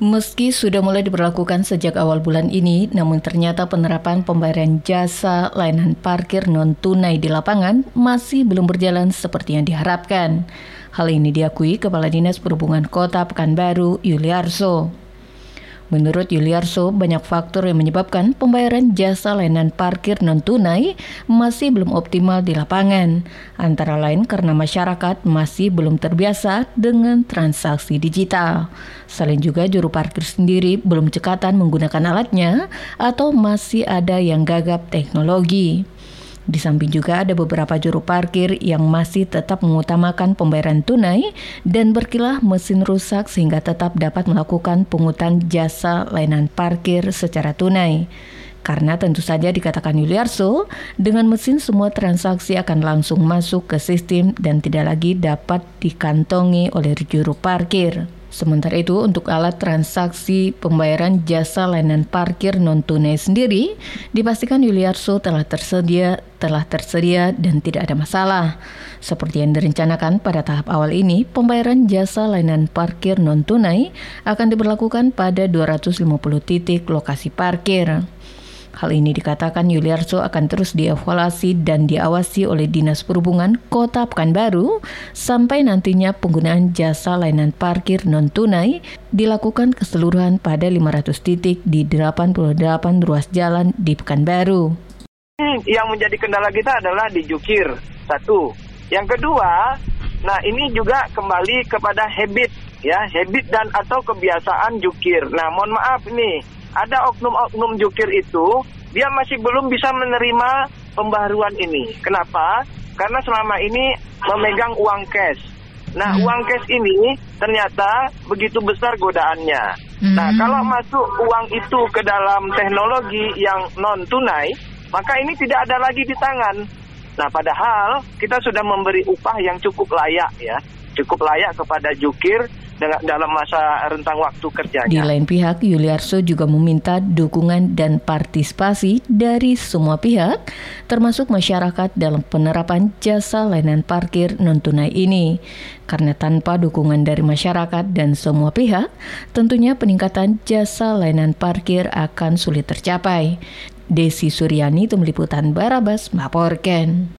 Meski sudah mulai diberlakukan sejak awal bulan ini, namun ternyata penerapan pembayaran jasa layanan parkir non-tunai di lapangan masih belum berjalan seperti yang diharapkan. Hal ini diakui Kepala Dinas Perhubungan Kota Pekanbaru, Yuliarso. Menurut Yuliarso, banyak faktor yang menyebabkan pembayaran jasa layanan parkir non-tunai masih belum optimal di lapangan. Antara lain karena masyarakat masih belum terbiasa dengan transaksi digital. Selain juga juru parkir sendiri belum cekatan menggunakan alatnya atau masih ada yang gagap teknologi. Di samping juga ada beberapa juru parkir yang masih tetap mengutamakan pembayaran tunai dan berkilah mesin rusak sehingga tetap dapat melakukan pungutan jasa layanan parkir secara tunai. Karena tentu saja dikatakan Yuliarso, dengan mesin semua transaksi akan langsung masuk ke sistem dan tidak lagi dapat dikantongi oleh juru parkir. Sementara itu, untuk alat transaksi pembayaran jasa layanan parkir non-tunai sendiri, dipastikan Yuliarso telah tersedia, telah tersedia dan tidak ada masalah. Seperti yang direncanakan pada tahap awal ini, pembayaran jasa layanan parkir non-tunai akan diberlakukan pada 250 titik lokasi parkir. Hal ini dikatakan Yuliarso akan terus dievaluasi dan diawasi oleh Dinas Perhubungan Kota Pekanbaru sampai nantinya penggunaan jasa layanan parkir non-tunai dilakukan keseluruhan pada 500 titik di 88 ruas jalan di Pekanbaru. Yang menjadi kendala kita adalah di jukir, satu. Yang kedua, nah ini juga kembali kepada habit ya, habit dan atau kebiasaan jukir. Nah, mohon maaf nih, ada oknum-oknum jukir itu dia masih belum bisa menerima pembaharuan ini. Kenapa? Karena selama ini memegang uang cash. Nah, hmm. uang cash ini ternyata begitu besar godaannya. Hmm. Nah, kalau masuk uang itu ke dalam teknologi yang non tunai, maka ini tidak ada lagi di tangan. Nah, padahal kita sudah memberi upah yang cukup layak ya, cukup layak kepada jukir dalam masa rentang waktu kerjanya. Di lain pihak, Yuliarso juga meminta dukungan dan partisipasi dari semua pihak, termasuk masyarakat dalam penerapan jasa layanan parkir non-tunai ini. Karena tanpa dukungan dari masyarakat dan semua pihak, tentunya peningkatan jasa layanan parkir akan sulit tercapai. Desi Suryani, Tim Liputan Barabas, melaporkan.